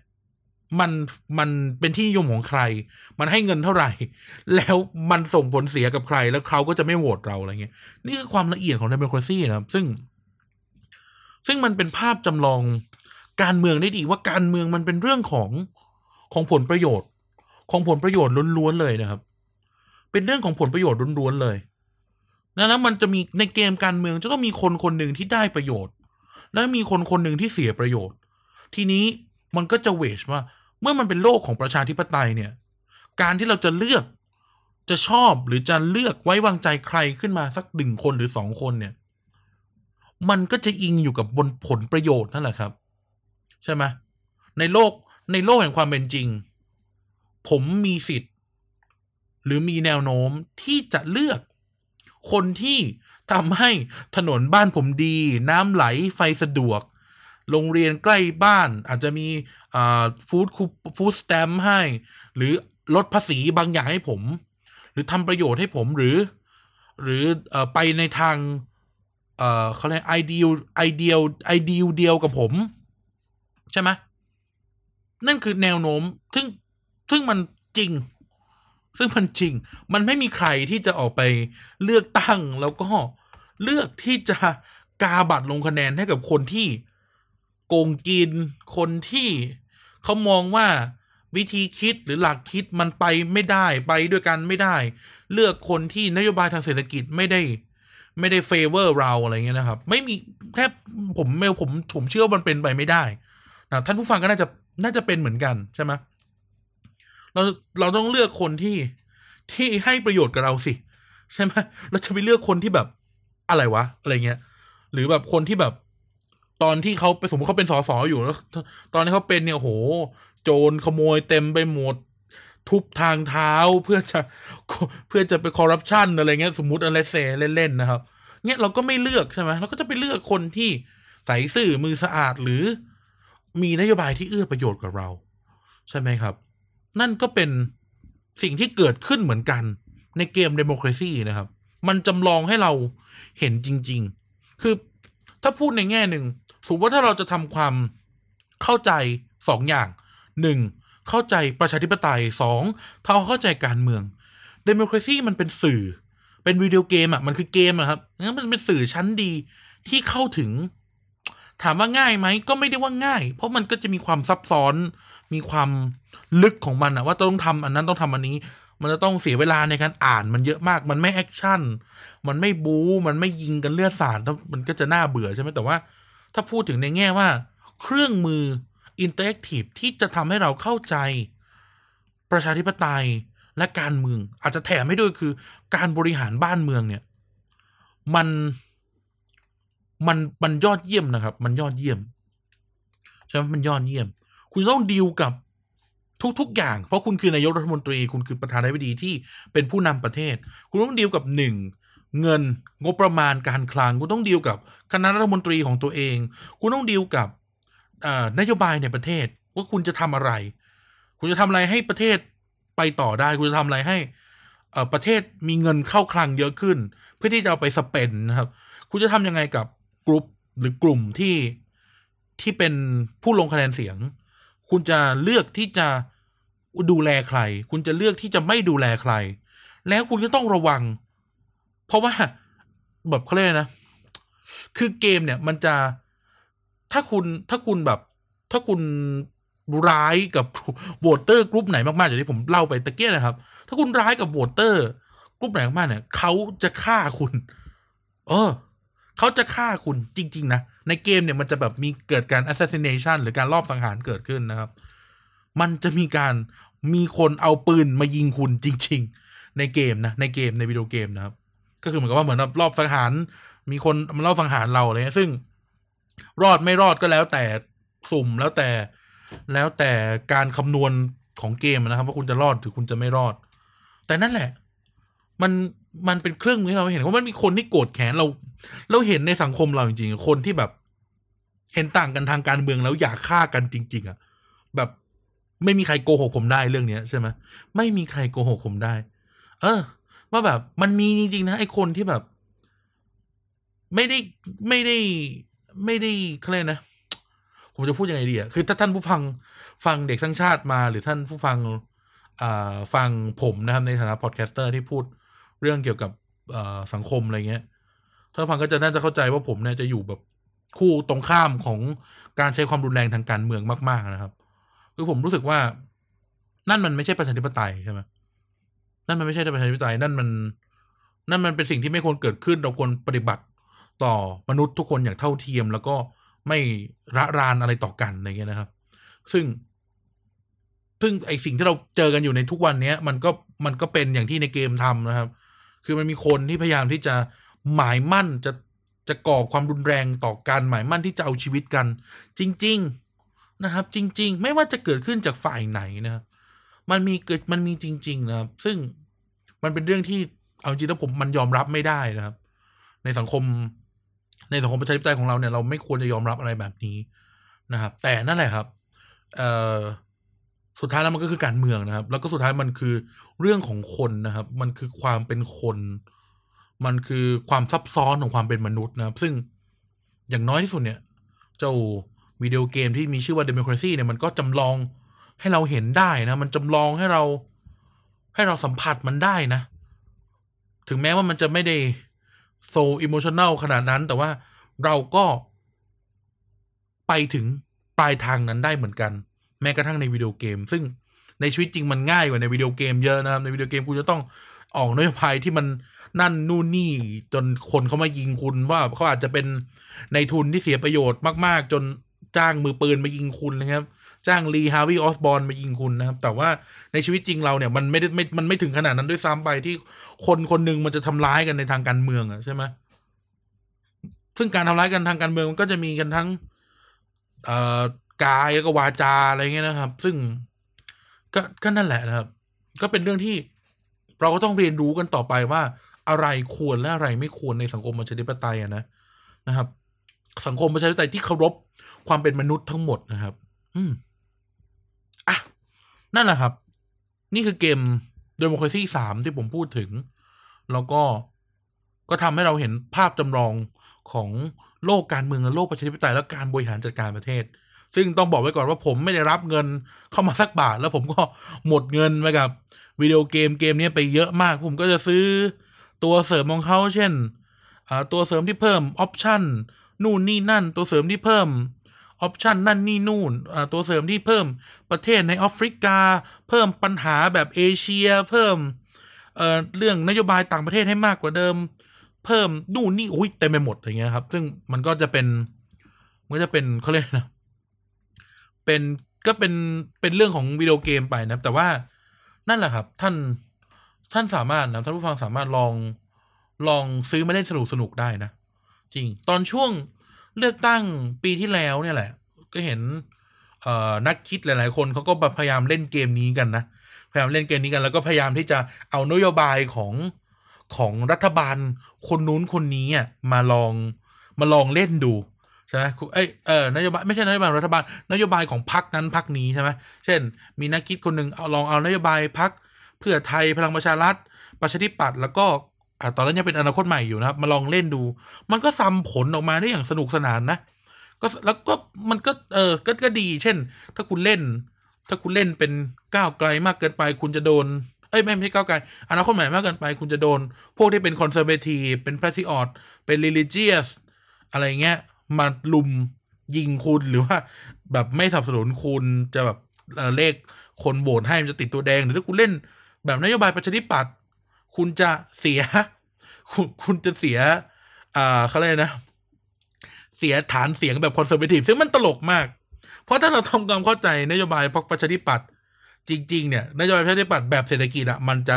มันมันเป็นที่นิยมของใคร มันให้เงินเท่าไหร่ แล้วมันส่งผลเสียกับใคร แล้วเขาก็จะไม่โหวตเราอะไรเงี้ย นี่คือความละเอียดของ democracy นะครับ ซึ่ง ซึ่งมันเป็นภาพจำลองการเมืองได้ดีว่าการเมืองมันเป็นเรื่องของของผลประโยชน์ ของผลประโยชน์ล้วนๆเลยนะครับ เป็นเรื่องของผลประโยชน์ล้วนๆเลยแล้วมันจะมีในเกมการเมืองจะต้องมีคนคนหนึ่งที่ได้ประโยชน์ และมีคนคนหนึ่งที่เสียประโยชน์ ทีนี้มันก็จะเวชว่า เมื่อมันเป็นโลกของประชาธิปไตยเนี่ย การที่เราจะเลือกจะชอบหรือจะเลือกไว้วางใจใครขึ้นมาสักหนึ่งคนหรือสองคนเนี่ย มันก็จะอิงอยู่กับบนผลประโยชน์นั่นแหละครับ ใช่ไหมในโลกในโลกแห่งความเป็นจริง ผมมีสิทธิ์ หรือมีแนวโน้มที่จะเลือก คนที่ทำให้ถนนบ้านผมดี น้ำไหลไฟสะดวก โรงเรียนใกล้บ้านอาจจะมีฟู้ดคูฟู้ดสแตมให้ หรือลดภาษีบางอย่างให้ผม หรือทำประโยชน์ให้ผมหรือ หรืออไปในทางเอ่อเขาเรียกไอเดียไอเดียไอเดียเดียวกับผม ใช่ไหมนั่นคือแนวโน้ม ซึ่ง ซึ่งมันจริง ซึ่งมันจริง มันไม่มีใครที่จะออกไปเลือกตั้งแล้วก็เลือกที่จะกาบัตรลงคะแนนให้กับคนที่โกงกิน คนที่เขามองว่าวิธีคิดหรือหลักคิดมันไปไม่ได้ไปด้วยกันไม่ได้ เลือกคนที่นโยบายทางเศรษฐกิจไม่ได้ ไม่ได้เฟเวอร์เราอะไรเงี้ยนะครับ ไม่มีแทบผมเมลผมผมเชื่อว่ามันเป็นไปไม่ได้นะท่านผู้ฟังก็น่าจะน่าจะเป็นเหมือนกันใช่ไหม เราเราต้องเลือกคนที่ที่ให้ประโยชน์กับเราสิ ใช่ไหมเราจะไปเลือกคนที่แบบอะไรวะอะไรเงี้ย หรือแบบคนที่แบบ ตอนที่เขาไปสมมติเขาเป็นสสอยู่แล้วตอนที่เขาเป็นเนี่ยโห โจรขโมยเต็มไปหมด ทุบทางเท้าเพื่อจะเพื่อจะไปคอร์รัปชันอะไรเงี้ยสมมติอะไรเซเล่นๆนะครับเนี่ยเราก็ไม่เลือกใช่ไหมเราก็จะไปเลือกคนที่ใส่ซื่อมือสะอาดหรือมีนโยบายที่เอื้อประโยชน์กับเรา ใช่ไหมครับ นั่นก็เป็นสิ่งที่เกิดขึ้นเหมือนกัน ในเกม Democracy นะครับ มันจำลองให้เราเห็นจริง ๆ คือถ้าพูดในแง่หนึ่งสมมติว่าถ้าเราจะทำความเข้าใจสองอย่างหนึ่งเข้าใจประชาธิปไตยสองถ้าเข้าใจการเมือง Democracy มันเป็นสื่อ เป็นวิดีโอเกมอะมันคือเกมอะครับงั้นมันเป็นสื่อชั้นดีที่เข้าถึง ถามว่าง่ายไหมก็ไม่ได้ว่าง่าย เพราะมันก็จะมีความซับซ้อน มีความลึกของมันอะว่าต้องทำอันนั้นต้องทำอันนี้ มันจะต้องเสียเวลาในการอ่านมันเยอะมาก มันไม่แอคชั่น มันไม่บู๊ มันไม่ยิงกันเลือดสาดมันก็จะน่าเบื่อใช่ไหมแต่ว่า ถ้าพูดถึงในแง่ว่า เครื่องมือ interactive ที่จะทำให้เราเข้าใจ ประชาธิปไตยและการเมือง อาจจะแถมให้ด้วยคือการบริหารบ้านเมืองเนี่ย มัน มันมันยอดเยี่ยมนะครับ มันยอดเยี่ยมใช่ไหมมันยอดเยี่ยม คุณต้องดีลกับทุก ๆ อย่าง เพราะคุณคือนายกรัฐมนตรี คุณคือประธานาธิบดีที่เป็นผู้นำประเทศ คุณต้องดีลกับหนึ่งเงินงบประมาณการคลัง คุณต้องดีลกับคณะรัฐมนตรีของตัวเอง คุณต้องดีลกับนโยบายในประเทศว่าคุณจะทำอะไร คุณจะทำอะไรให้ประเทศไปต่อได้ คุณจะทำอะไรให้ประเทศมีเงินเข้าคลังเยอะขึ้น เพื่อที่จะเอาไปสเปนนะครับ คุณจะทำยังไงกับ กลุ่มหรือกลุ่มที่ที่เป็นผู้ลงคะแนนเสียง คุณจะเลือกที่จะดูแลใคร คุณจะเลือกที่จะไม่ดูแลใคร แล้วคุณก็ต้องระวัง เพราะว่าแบบเขาเรียกนะ คือเกมเนี่ยมันจะถ้าคุณถ้าคุณแบบ ถ้าคุณร้ายกับโหวตเตอร์กลุ่มไหนมากๆอย่างที่ผมเล่าไปตะเกียนะครับ ถ้าคุณร้ายกับโหวตเตอร์กลุ่มไหนมากๆเนี่ยเขาจะฆ่าคุณ เออ เขาจะฆ่าคุณจริง ๆ นะ ในเกมเนี่ยมันจะแบบมีเกิดการ assassination หรือการลอบสังหารเกิดขึ้นนะครับ มันจะมีการมีคนเอาปืนมายิงคุณจริง ๆ ในเกมนะในเกมในวิดีโอเกมนะครับ ก็คือเหมือนกับว่าเหมือนรอบสังหาร มีคนมาลอบสังหารเราเงี้ยซึ่งรอดไม่รอดก็แล้วแต่สุ่มแล้วแต่แล้วแต่การคำนวณของเกมนะครับ ว่าคุณจะรอดหรือคุณจะไม่รอด แต่นั่นแหละ มัน มันเป็นเครื่องมือให้เราเห็นว่ามันมีคนที่โกรธแค้นเรา เราเห็นในสังคมเราจริงๆคนที่แบบ เห็นต่างกันทางการเมืองแล้วอยากฆ่ากันจริง ๆ อะ แบบไม่มีใครโกหกผมได้เรื่องเนี้ยใช่ไหมไม่มีใครโกหกผมได้ เออ ว่าแบบมันมีจริง ๆ นะไอ้คนที่แบบ ไม่ได้ไม่ได้ ไม่ได้เคลนะผมจะพูดยังไงดีอะคือถ้าท่านผู้ฟังฟังเด็กสร้างชาติมา หรือท่านผู้ฟังอ่าฟังผมนะครับในฐานะ podcaster ที่พูด เรื่องเกี่ยวกับสังคมอะไรเงี้ย ถ้าฟังก็จะน่าจะเข้าใจว่าผมเนี่ยจะอยู่แบบคู่ตรงข้ามของการใช้ความรุนแรงทางการเมืองมาก ๆนะครับ คือผมรู้สึกว่า นั่นมันไม่ใช่ประชาธิปไตยใช่ไหมนั่นมันไม่ใช่ประชาธิปไตย นั่นมัน นั่นมันเป็นสิ่งที่ไม่ควรเกิดขึ้น เราควรปฏิบัติต่อมนุษย์ทุกคนอย่างเท่าเทียม แล้วก็ไม่ระรานอะไรต่อกันอะไรเงี้ยนะครับ ซึ่ง ซึ่งไอสิ่งที่เราเจอกันอยู่ในทุกวันเนี้ย มันก็มันก็เป็นอย่างที่ในเกมทำนะครับ คือมันมีคนที่พยายามที่จะหมายมั่นจะจะก่อความรุนแรงต่อการหมายมั่นที่จะเอาชีวิตกัน จริง ๆนะครับ จริง ๆ ไม่ว่าจะเกิดขึ้นจากฝ่ายไหนนะครับมันมีเกิดมันมีจริง ๆ นะครับ ซึ่งมันเป็นเรื่องที่เอาจริงแล้วผมมันยอมรับไม่ได้นะครับ ในสังคม ในสังคมประชาธิปไตยของเราเนี่ยเราไม่ควรจะยอมรับอะไรแบบนี้นะครับ แต่นั่นแหละครับ เอ่อ สุดท้ายแล้วมันก็คือการเมืองนะครับ แล้วก็สุดท้ายมันคือเรื่องของคนนะครับ มันคือความเป็นคน มันคือความซับซ้อนของความเป็นมนุษย์นะครับ ซึ่งอย่างน้อยที่สุดเนี่ย เจ้าวิดีโอเกมที่มีชื่อว่า Democracy เนี่ยมันก็จำลองให้เราเห็นได้นะ มันจำลองให้เรา ให้เราสัมผัสมันได้นะ ถึงแม้ว่ามันจะไม่ได้ so emotional ขนาดนั้น แต่ว่าเราก็ไปถึงปลายทางนั้นได้เหมือนกัน แม้กระทั่งในวิดีโอเกม ซึ่งในชีวิตจริงมันง่ายกว่าในวิดีโอเกมเยอะนะครับ ในวิดีโอเกมคุณจะต้องออกนโยบายที่มันนั่นนู่นนี่จนคนเขามายิงคุณว่าเขาอาจจะเป็นในทุนที่เสียประโยชน์มาก ๆ จนจ้างมือปืนมายิงคุณนะครับ จ้างลีฮาวิออสบอลมายิงคุณนะครับ แต่ว่าในชีวิตจริงเราเนี่ยมันไม่ได้ไม่มันไม่ถึงขนาดนั้นด้วยซ้ำไปที่คนคนหนึ่งมันจะทำร้ายกันในทางการเมืองอะใช่ไหมซึ่งการทำร้ายกันทางการเมืองมันก็จะมีกันทั้งเอ่อ กายแล้วก็วาจาอะไรเงี้ยนะครับ ซึ่งก็ก็นั่นแหละนะครับ ก็เป็นเรื่องที่เราก็ต้องเรียนรู้กันต่อไปว่า อะไรควรและอะไรไม่ควรในสังคมประชาธิปไตยอะนะนะครับ สังคมประชาธิปไตยที่เคารพความเป็นมนุษย์ทั้งหมดนะครับ อืมอะนั่นแหละครับ นี่คือเกม Democracy สามที่ผมพูดถึง แล้วก็ก็ทำให้เราเห็นภาพจำลองของโลกการเมืองและโลกประชาธิปไตยและการบริหารจัดการประเทศ ซึ่งต้องบอกไว้ก่อนว่าผมไม่ได้รับเงินเข้ามาสักบาท แล้วผมก็หมดเงินไปกับวิดีโอเกมเกมนี้ไปเยอะมาก ผมก็จะซื้อตัวเสริมของเขาเช่นตัวเสริมที่เพิ่มออปชันนู่นนี่นั่น ตัวเสริมที่เพิ่มออปชันนั่นนี่นู่นตัวเสริมที่เพิ่มประเทศในแอฟริกา เพิ่มปัญหาแบบเอเชีย เพิ่มเเรื่องนโยบายต่างประเทศให้มากกว่าเดิม เพิ่มนู่นนี่อุ้ยเต็มไปหมดอย่างเงี้ยครับ ซึ่งมันก็จะเป็นมันก็จะเป็นเขาเรียกนะ เป็นก็เป็นเป็นเรื่องของวิดีโอเกมไปนะแต่ว่านั่นแหละครับ ท่านท่านสามารถนะท่านผู้ฟังสามารถลองลองซื้อมาเล่นสนุกสนุกได้นะ จริง ตอนช่วงเลือกตั้งปีที่แล้วเนี่ยแหละ ก็เห็นเอ่อนักคิดหลาย ๆ คนเขาก็พยายามเล่นเกมนี้กันนะพยายามเล่นเกมนี้กัน แล้วก็พยายามที่จะเอานโยบายของของรัฐบาลคนนู้นคนนี้อะมาลองมาลองเล่นดู ใช่ไหมคุณเอ้ยเออนโยบายไม่ใช่นโยบายรัฐบาลนโยบายของพรรคนั้นพรรคนี้ใช่ไหมเช่น มีนักคิดคนหนึ่งเอาลองเอานโยบายพรรคเพื่อไทยพลังประชารัฐประชาธิปัตย์แล้วก็อ่าตอนนั้นยังเป็นอนาคตใหม่อยู่นะครับ มาลองเล่นดู มันก็ sum ผลออกมาได้อย่างสนุกสนานนะก็แล้วก็มันก็เออก็ก็ดี เช่น ถ้าคุณเล่น ถ้าคุณเล่นเป็นก้าวไกลมากเกินไป คุณจะโดนเอ้ยไม่ใช่ก้าวไกลอนาคตใหม่มากเกินไป คุณจะโดน พวกที่เป็น conservative เป็น patriot เป็น religious อะไรเงี้ย มาลุมยิงคุณหรือว่า แบบไม่สนับสนุนคุณจะแบบเลขคนโหวตให้มันจะติดตัวแดงหรือถ้าคุณเล่น แบบนโยบายประชาธิปัตย์คุณจะเสีย คุณคุณจะเสีย อ่าเขาเรียกนะ เสียฐานเสียงแบบคอนเซอร์เวทีฟซึ่งมันตลกมาก เพราะถ้าเราทำความเข้าใจนโยบายพรรคประชาธิปัตย์จริง ๆ เนี่ยนโยบายประชาธิปัตย์แบบเศรษฐกิจอะมันจะ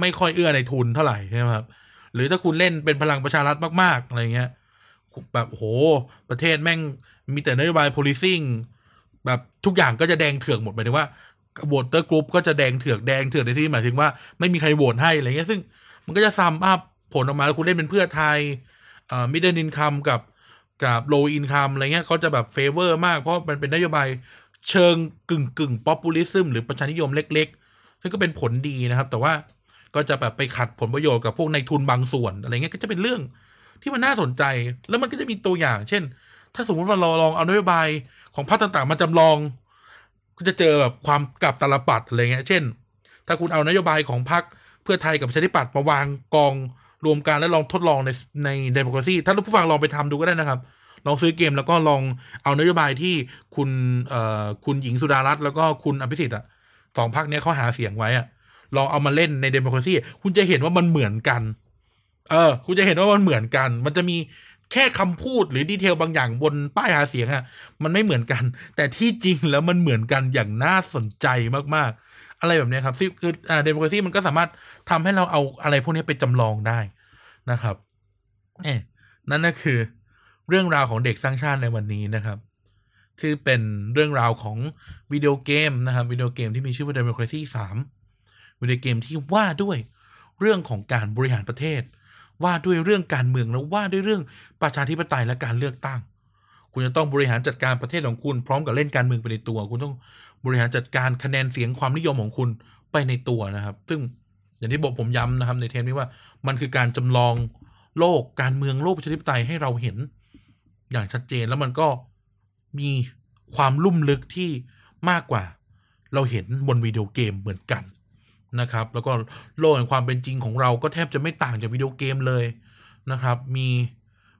ไม่ค่อยเอื้อในทุนเท่าไหร่ใช่ไหมครับ หรือถ้าคุณเล่นเป็นพลังประชารัฐมากๆอะไรเงี้ย แบบโห ประเทศแม่งมีแต่นโยบาย policing แบบทุกอย่างก็จะแดงเถือกหมดหมายถึงว่า voter group ก็จะแดงเถือกแดงเถือกในที่หมายถึงว่าไม่มีใครโหวตให้อะไรเงี้ยซึ่งมันก็จะ sum up ผลออกมาแล้วคุณเล่นเป็นเพื่อไทยอ่า middle income กับกับ low income อะไรเงี้ยเขาจะแบบ favor มากเพราะมันเป็นนโยบายเชิงกึ่งกึ่ง populism หรือประชานิยมเล็ก ๆ ซึ่งก็เป็นผลดีนะครับ แต่ว่าก็จะแบบไปขัดผลประโยชน์กับพวกนายทุนบางส่วนอะไรเงี้ยก็จะเป็นเรื่อง ที่มันน่าสนใจ แล้วมันก็จะมีตัวอย่าง เช่น ถ้าสมมติว่าเราลองเอานโยบายของพรรคต่างๆ มาจำลอง ก็จะเจอแบบความกลับตาลปัตรอะไรเงี้ย เช่น ถ้าคุณเอานโยบายของพรรคเพื่อไทยกับประชาธิปัตย์มาวางกองรวมกันแล้วลองทดลองในใน Democracy ถ้าผู้ฟังลองไปทำดูก็ได้นะครับ ลองซื้อเกมแล้วก็ลองเอานโยบายที่คุณเอ่อคุณหญิงสุดารัตน์แล้วก็คุณอภิสิทธิ์อะสองพรรคเนี้ยเขาหาเสียงไว้อะลองเอามาเล่นใน Democracyคุณจะเห็นว่ามันเหมือนกัน เออ คุณจะเห็นว่ามันเหมือนกัน มันจะมีแค่คำพูดหรือดีเทลบางอย่างบนป้ายหาเสียงอะมันไม่เหมือนกัน แต่ที่จริงแล้วมันเหมือนกันอย่างน่าสนใจมากๆ อะไรแบบนี้ครับซึ่งคืออ่าเดโมคราซีมันก็สามารถทำให้เราเอาอะไรพวกนี้ไปจำลองได้นะครับเอ๊นั่นก็คือ เรื่องราวของเด็กสร้างชาติในวันนี้นะครับที่เป็นเรื่องราวของวิดีโอเกมนะครับวิดีโอเกมที่มีชื่อว่า Democracy 3วิดีโอเกมที่ว่าด้วยเรื่องของการบริหารประเทศ ว่าด้วยเรื่องการเมืองแล้วว่าด้วยเรื่องประชาธิปไตยและการเลือกตั้ง คุณจะต้องบริหารจัดการประเทศของคุณ พร้อมกับเล่นการเมืองไปในตัว คุณต้องบริหารจัดการคะแนนเสียงความนิยมของคุณไปในตัวนะครับ ซึ่งอย่างที่บอกผมย้ำนะครับในเทปนี้ว่ามันคือการจำลองโลกการเมืองโลกประชาธิปไตยให้เราเห็น อย่างชัดเจนแล้วมันก็มีความลุ่มลึกที่มากกว่า เราเห็นบนวิดีโอเกมเหมือนกัน นะครับ แล้วก็โลกแห่งความเป็นจริงของเราก็แทบจะไม่ต่างจากวิดีโอเกมเลยนะครับ มี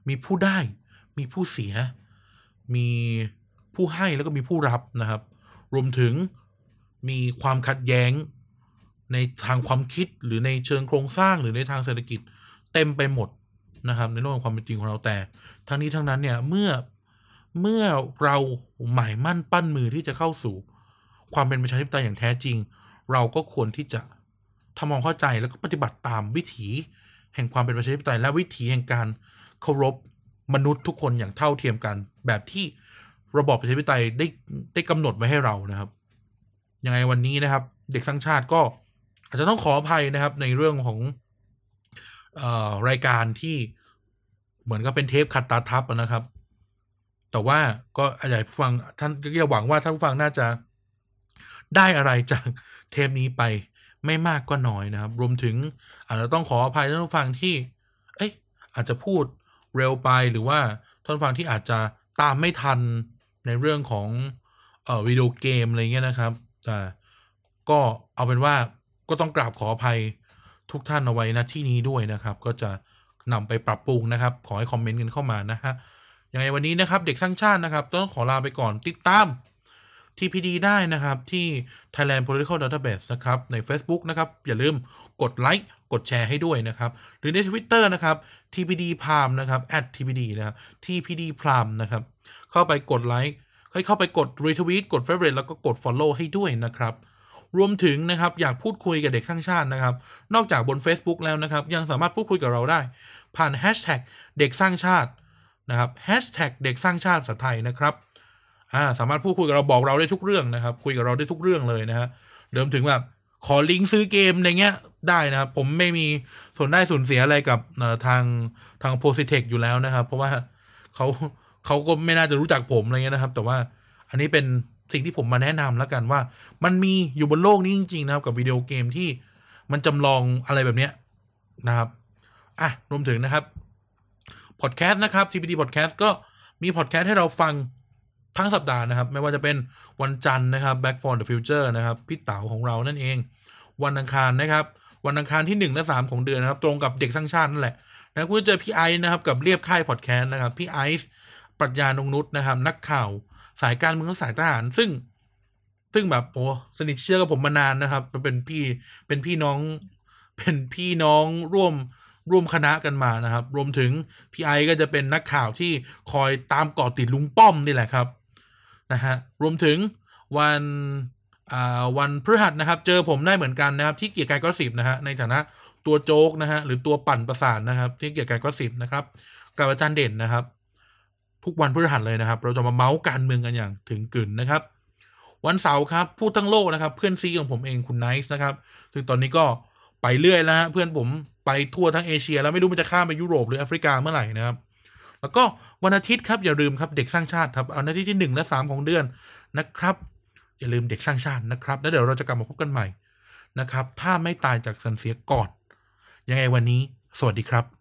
มีผู้ได้ มีผู้เสีย มีผู้ให้แล้วก็มีผู้รับนะครับ รวมถึงมีความขัดแย้งในทางความคิดหรือในเชิงโครงสร้างหรือในทางเศรษฐกิจเต็มไปหมดนะครับ ในโลกแห่งความเป็นจริงของเราแต่ ทั้งนี้ทั้งนั้นเนี่ยเมื่อเมื่อเราหมายมั่นปั้นมือที่จะเข้าสู่ความเป็นประชาธิปไตยอย่างแท้จริง เราก็ควรที่จะทำความเข้าใจแล้วก็ปฏิบัติตามวิถีแห่งความเป็นประชาธิปไตยและวิถีแห่งการเคารพมนุษย์ทุกคนอย่างเท่าเทียมกัน แบบที่ระบอบประชาธิปไตยได้ได้กำหนดไว้ให้เรานะครับยังไงวันนี้นะครับ เด็กสร้างชาติก็อาจจะต้องขออภัยนะครับในเรื่องของเอ่อรายการที่เหมือนกับเป็นเทปขัดตาทับนะครับ แต่ว่าก็อาจจะผู้ฟังท่านก็หวังว่าท่านผู้ฟังน่าจะได้อะไรจาก เทปนี้ไปไม่มากก็น้อยนะครับ รวมถึงอาจจะต้องขออภัยท่านผู้ฟังที่ เอ้ยอาจจะพูดเร็วไปหรือว่าท่านผู้ฟังที่อาจจะตามไม่ทันในเรื่องของเอ่อวิดีโอเกมอะไรเงี้ยนะครับ แต่ก็เอาเป็นว่าก็ต้องกราบขออภัยทุกท่านเอาไว้ณที่นี้ด้วยนะครับ ก็จะนำไปปรับปรุงนะครับ ขอให้คอมเมนต์กันเข้ามานะฮะยังไงวันนี้นะครับ เด็กสร้างชาตินะครับ ต้องขอลาไปก่อนติดตาม TPD ได้นะครับ ที่ Thailand Political Database นะครับ ใน Facebook นะครับ อย่าลืมกดไลค์กดแชร์ให้ด้วยนะครับ หรือใน Twitter นะครับ TPD p r i m นะครับ @TPD นะครับ TPD p r i m นะครับ เข้าไปกดไลค์ให้เข้าไปกด retweet กด favorite แล้วก็กด follow ให้ด้วยนะครับรวมถึงนะครับอยากพูดคุยกับเด็กสร้างชาตินะครับ นอกจากบน Facebook แล้วนะครับ ยังสามารถพูดคุยกับเราได้ ผ่าน hashtag เด็กสร้างชาตินะครับ hashtag เด็กสร้างชาติภาษาไทยนะครับ อ่าสามารถพูดคุยกับเราบอกเราได้ทุกเรื่องนะครับ คุยกับเราได้ทุกเรื่องเลยนะฮะเดิมถึงแบบขอลิงก์ซื้อเกมอะไรเงี้ยได้นะครับ ผมไม่มีส่วนได้ส่วนเสียอะไรกับทางทางโพสิเทคอยู่แล้วนะครับ เพราะว่าเขาเขาก็ไม่น่าจะรู้จักผมอะไรเงี้ยนะครับ แต่ว่าอันนี้เป็นสิ่งที่ผมมาแนะนำแล้วกันว่า มันมีอยู่บนโลกนี้จริง ๆ นะครับ กับวิดีโอเกมที่มันจำลองอะไรแบบเนี้ยนะครับอะรวมถึงนะครับพอดแคสต์นะครับ TPD Podcast ก็มีพอดแคสต์ให้เราฟัง ทั้งสัปดาห์นะครับ ไม่ว่าจะเป็นวันจันทร์นะครับ Back for the Future นะครับพี่เต๋าของเรานั่นเอง วันอังคารนะครับ วันอังคารที่1และ3ของเดือนนะครับ ตรงกับเด็กสร้างชาตินั่นแหละนะคุณจะเจอพี่ไอซ์นะครับกับเรียบค่ายพอดแคสต์นะครับพี่ไอซ์ปรัชญานงนุษนะครับ นักข่าวสายการเมืองสายทหาร ซึ่ง ซึ่งแบบโอ้สนิทเชื่อกับผมมานานนะครับมันเป็นพี่เป็นพี่น้อง เป็นพี่น้องร่วมร่วมคณะกันมานะครับ รวมถึงพี่ไอซ์ก็จะเป็นนักข่าวที่คอยตามเกาะติดลุงป้อมนี่แหละครับ นะฮะรวมถึงวันวันพฤหัสนะครับ เจอผมได้เหมือนกันนะครับ ที่เกียกกายก็สิบนะฮะในฐานะตัวโจ๊กนะฮะหรือตัวปั่นประสาทนะครับ ที่เกียกกายก็สิบนะครับ กับอาจารย์เด่นนะครับ ทุกวันพฤหัสเลยนะครับ เราจะมาเมาส์การเมืองกันอย่างถึงกึ๋นนะครับ วันเสาร์ครับพูดทั้งโลกนะครับ เพื่อนซี้ของผมเองคุณไนซ์นะครับซึ่งตอนนี้ก็ไปเรื่อยแล้วฮะเพื่อนผมไปทั่วทั้งเอเชีย แล้วไม่รู้มันจะข้ามไปยุโรปหรือแอฟริกาเมื่อไหร่นะครับ แล้วก็วันอาทิตย์ครับอย่าลืมครับเด็กสร้างชาติครับเอาอาทิตย์ที่หนึ่งและสามของเดือนนะครับ อย่าลืมเด็กสร้างชาตินะครับ แล้วเดี๋ยวเราจะกลับมาพบกันใหม่นะครับ ถ้าไม่ตายจากสันเสียก่อน ยังไงวันนี้ สวัสดีครับ